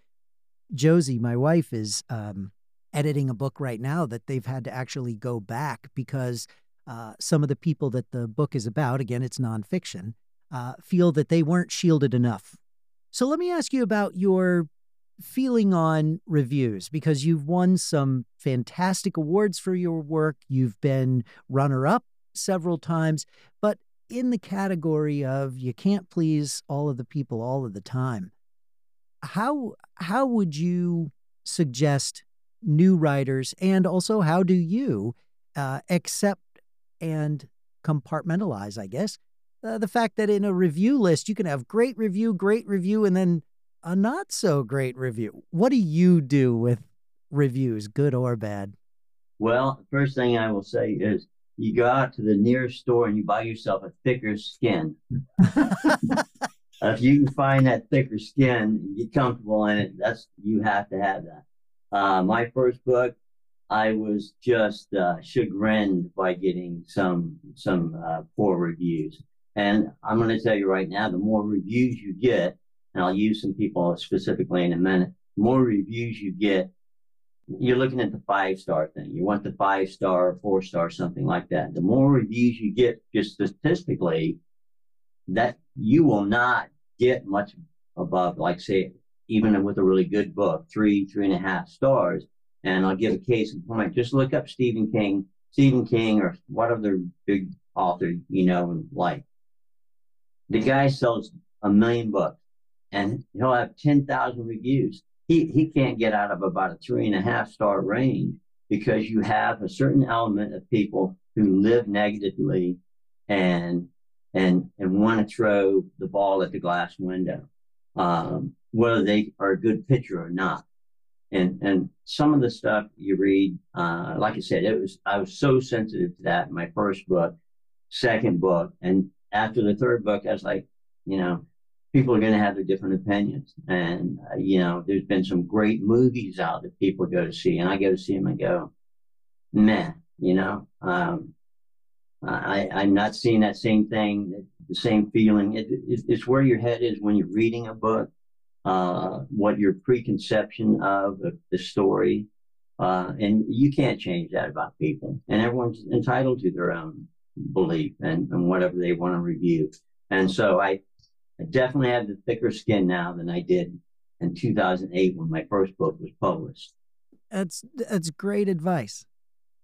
Josie, my wife, is um, editing a book right now that they've had to actually go back because uh, some of the people that the book is about, again, it's nonfiction, uh, feel that they weren't shielded enough. So let me ask you about your feeling on reviews because you've won some fantastic awards for your work. You've been runner up several times, but in the category of you can't please all of the people all of the time. How how would you suggest new writers, and also how do you uh, accept and compartmentalize, I guess, uh, the fact that in a review list you can have great review, great review, and then a not so great review. What do you do with reviews, good or bad? Well, first thing I will say is you go out to the nearest store and you buy yourself a thicker skin. if you can find that thicker skin and get comfortable in it, that's you have to have that. Uh, my first book, I was just uh, chagrined by getting some some uh, poor reviews. And I'm going to tell you right now, the more reviews you get, and I'll use some people specifically in a minute, more reviews you get, you're looking at the five star thing. You want the five star, four star, something like that. The more reviews you get, just statistically, that you will not get much above, like say, even with a really good book, three, three and a half stars. And I'll give a case in point. Just look up Stephen King, Stephen King, or what other big author you know like. The guy sells a million books, and he'll have ten thousand reviews. He he can't get out of about a three and a half star range because you have a certain element of people who live negatively and and and want to throw the ball at the glass window. Um, whether they are a good pitcher or not. And and some of the stuff you read, uh, like I said, it was I was so sensitive to that in my first book, second book, and after the third book, I was like, you know, people are going to have their different opinions, and uh, you know, there's been some great movies out that people go to see, and I go to see them and go, man, you know, um, I I'm not seeing that same thing, the same feeling. It, it, it's where your head is when you're reading a book uh, what your preconception of the story, uh, and you can't change that about people. And everyone's entitled to their own belief and, and whatever they want to review. And so I, I definitely have the thicker skin now than I did in 2008 when my first book was published. That's that's great advice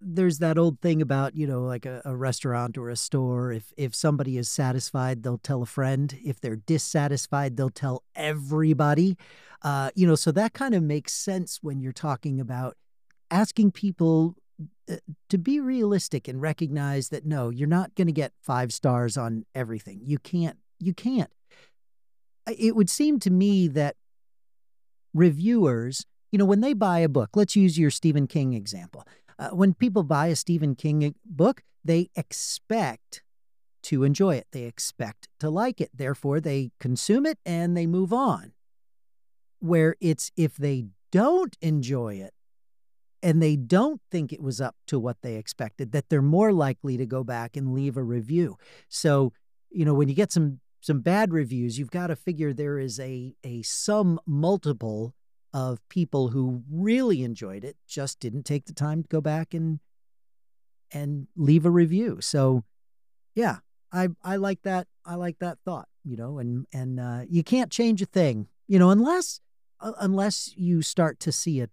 there's that old thing about you know like a, a, restaurant or a store if if somebody is satisfied they'll tell a friend. If they're dissatisfied they'll tell everybody. Uh, you know so that kind of makes sense when you're talking about asking people uh, to be realistic and recognize that no you're not going to get five stars on everything. You can't you can't. It would seem to me that reviewers you know when they buy a book let's use your stephen king example uh, when people buy a Stephen King book, they expect to enjoy it. They expect to like it. Therefore, they consume it and they move on. Where it's if they don't enjoy it and they don't think it was up to what they expected, that they're more likely to go back and leave a review. So, you know, when you get some some bad reviews, you've got to figure there is a a some multiple of people who really enjoyed it just didn't take the time to go back and and leave a review. So yeah, I I like that. I like that thought, you know, and and uh, you can't change a thing, you know, unless uh, unless you start to see a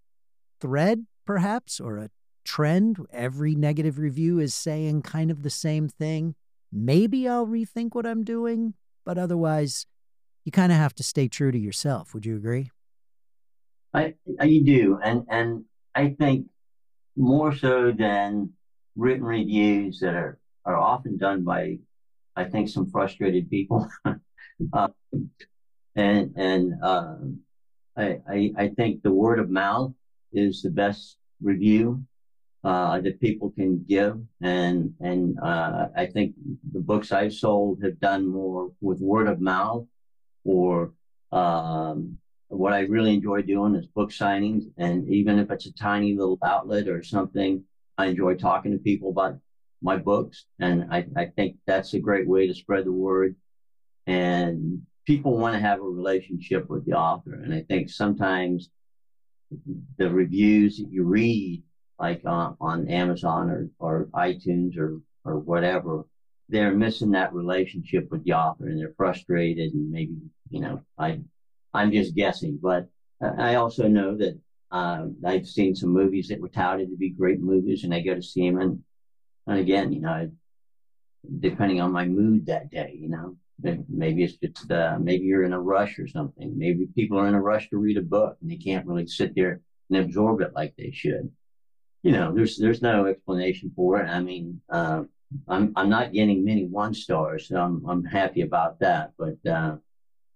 thread perhaps or a trend. Every negative review is saying kind of the same thing. Maybe I'll rethink what I'm doing, but otherwise you kind of have to stay true to yourself. Would you agree? I, I do, and and I think more so than written reviews that are are often done by, I think, some frustrated people, uh, and and uh, I, I I think the word of mouth is the best review uh, that people can give, and and uh, I think the books I've sold have done more with word of mouth or um, what I really enjoy doing is book signings. And even if it's a tiny little outlet or something, I enjoy talking to people about my books. And I, I think that's a great way to spread the word. And people want to have a relationship with the author. And I think sometimes the reviews that you read, like on, on Amazon or, or iTunes or, or whatever, they're missing that relationship with the author and they're frustrated and maybe, you know, I I'm just guessing, but I also know that uh, I've seen some movies that were touted to be great movies, and I go to see them. And, and again, you know, depending on my mood that day, you know, maybe it's just uh, maybe you're in a rush or something. Maybe people are in a rush to read a book and they can't really sit there and absorb it like they should. You know, there's there's no explanation for it. I mean, uh, I'm I'm not getting many one stars, so I'm I'm happy about that. But uh,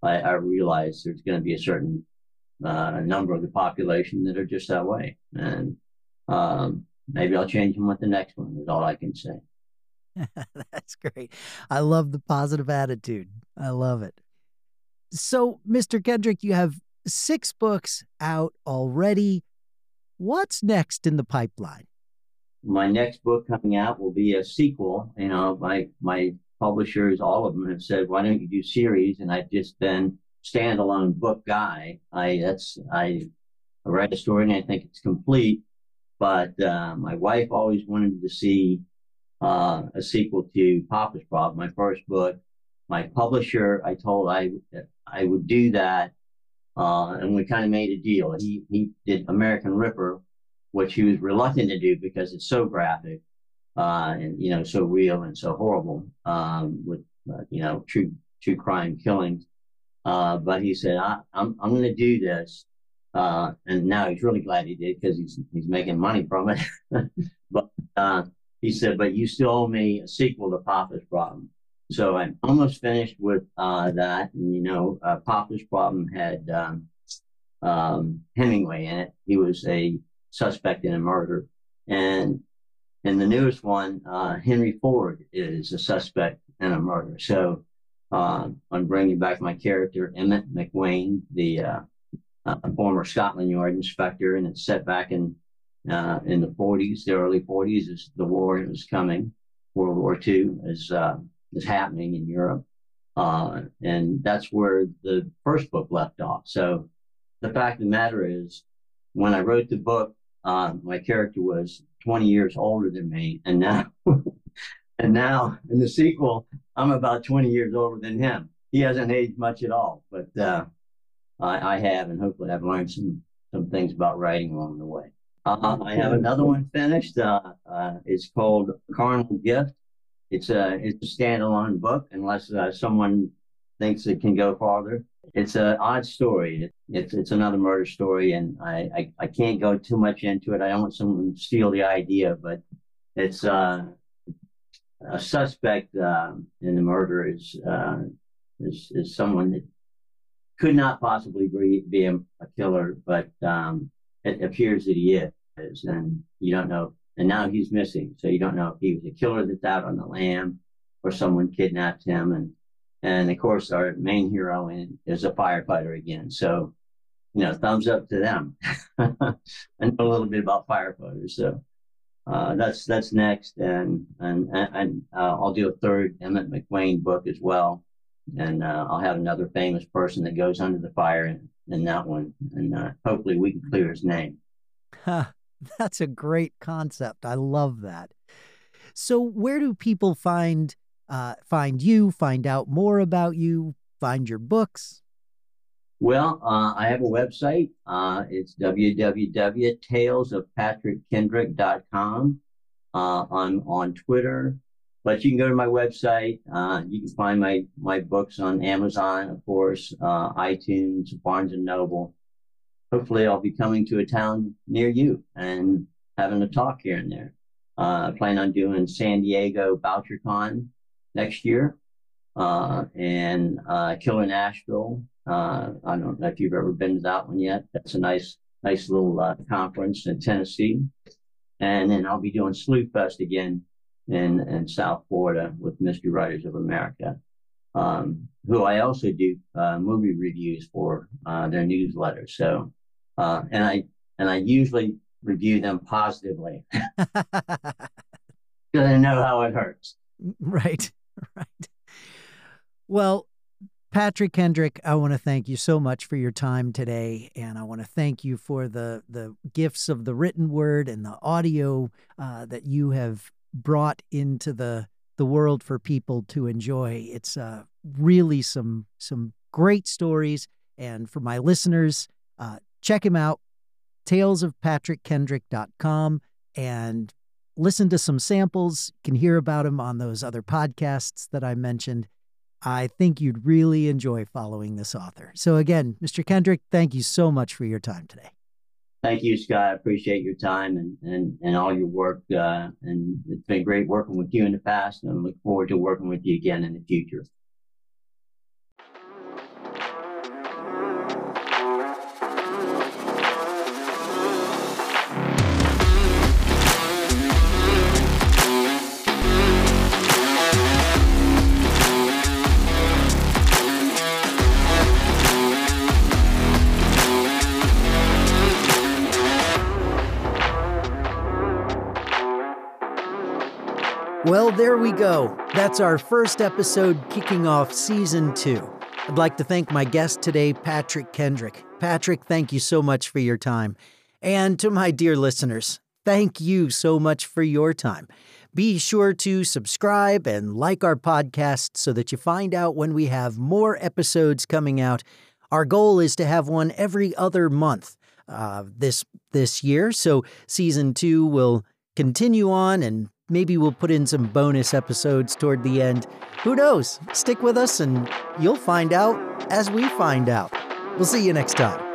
I, I realize there's going to be a certain uh, number of the population that are just that way. And um, maybe I'll change them with the next one, is all I can say. That's great. I love the positive attitude. I love it. So, Mr. Kendrick, you have six books out already. What's next in the pipeline? My next book coming out will be a sequel. You know, my my publishers, all of them have said, why don't you do series? And I've just been standalone book guy. I, that's, I, write a story and I think it's complete. But, uh, my wife always wanted to see, uh, a sequel to Papa's Problem, my first book. My publisher, I told I, I would do that. Uh, and we kind of made a deal. He, he did American Ripper, which he was reluctant to do because it's so graphic uh, and you know so real and so horrible um, with uh, you know true true crime killings. Uh, but he said, I, am I'm, I'm going to do this, uh, and now he's really glad he did because he's he's making money from it. but uh, he said, but you still owe me a sequel to Papa's Problem. So I'm almost finished with that. And you know, Papa's Problem had um, um, Hemingway in it. He was a suspect in a murder, and in the newest one, uh, Henry Ford is a suspect in a murder. So uh, I'm bringing back my character, Emmett McWane, the uh, uh former Scotland Yard inspector, and it's set back in uh, in the 40s, the early 40s, as the war was coming. World War II is uh, is happening in Europe, and that's where the first book left off. So the fact of the matter is, when I wrote the book, my character was 20 years older than me. And now, and now in the sequel, I'm about 20 years older than him. He hasn't aged much at all, but uh, I, I, have, and hopefully I've learned some, some things about writing along the way. Uh, I have another one finished. Uh, uh it's called Carnal Gift. It's a it's a standalone book, unless uh, someone thinks it can go farther. It's an odd story. It's it's another murder story, and I, I, I can't go too much into it. I don't want someone to steal the idea, but it's uh, a suspect uh, in the murder is uh, is is someone that could not possibly be, be a, a killer, but um, it appears that he is, and you don't know. And now he's missing, so you don't know if he was a killer that's out on the lam or someone kidnapped him and and of course, our main hero is a firefighter again. So, you know, thumbs up to them. I know a little bit about firefighters. So uh, that's that's next. And and, and uh, I'll do a third Emmett McWane book as well. and uh, I'll have another famous person that goes under the fire in, in that one, and uh, hopefully we can clear his name. That's a great concept. I love that. So, where do people find uh, find you, find out more about you, find your books? Well, uh, I have a website. Uh, it's www.talesofpatrickkendrick.com. Uh, I'm on Twitter, but you can go to my website. Uh, you can find my my books on Amazon, of course, uh, iTunes, Barnes and Noble. Hopefully, I'll be coming to a town near you and having a talk here and there. Uh, I plan on doing San Diego BoucherCon next year, uh, and uh, Killer Nashville. Uh, I don't know if you've ever been to that one yet. That's a nice, nice little uh, conference in Tennessee. And then I'll be doing Sleuth Fest again in, in South Florida with Mystery Writers of America, um, who I also do uh, movie reviews for uh, their newsletter. So, uh, and I and I usually review them positively because I know how it hurts. Right. right. Well, Patrick Kendrick, I want to thank you so much for your time today, and I want to thank you for the the gifts of the written word and the audio uh, that you have brought into the the world for people to enjoy. It's uh, really some some great stories, and for my listeners, uh, check him out, talesofpatrickkendrick.com, and listen to some samples. Can hear about him on those other podcasts that I mentioned. I think you'd really enjoy following this author. So, again, Mr. Kendrick, thank you so much for your time today. Thank you, Scott. I appreciate your time and, and, and all your work. Uh, and it's been great working with you in the past, and I look forward to working with you again in the future. Well, there we go. That's our first episode kicking off season two. I'd like to thank my guest today, Patrick Kendrick. Patrick, thank you so much for your time. And to my dear listeners, thank you so much for your time. Be sure to subscribe and like our podcast so that you find out when we have more episodes coming out. Our goal is to have one every other month uh, this this year, so season two will continue on and Maybe we'll put in some bonus episodes toward the end. Who knows? Stick with us and you'll find out as we find out. We'll see you next time.